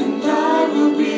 and I will be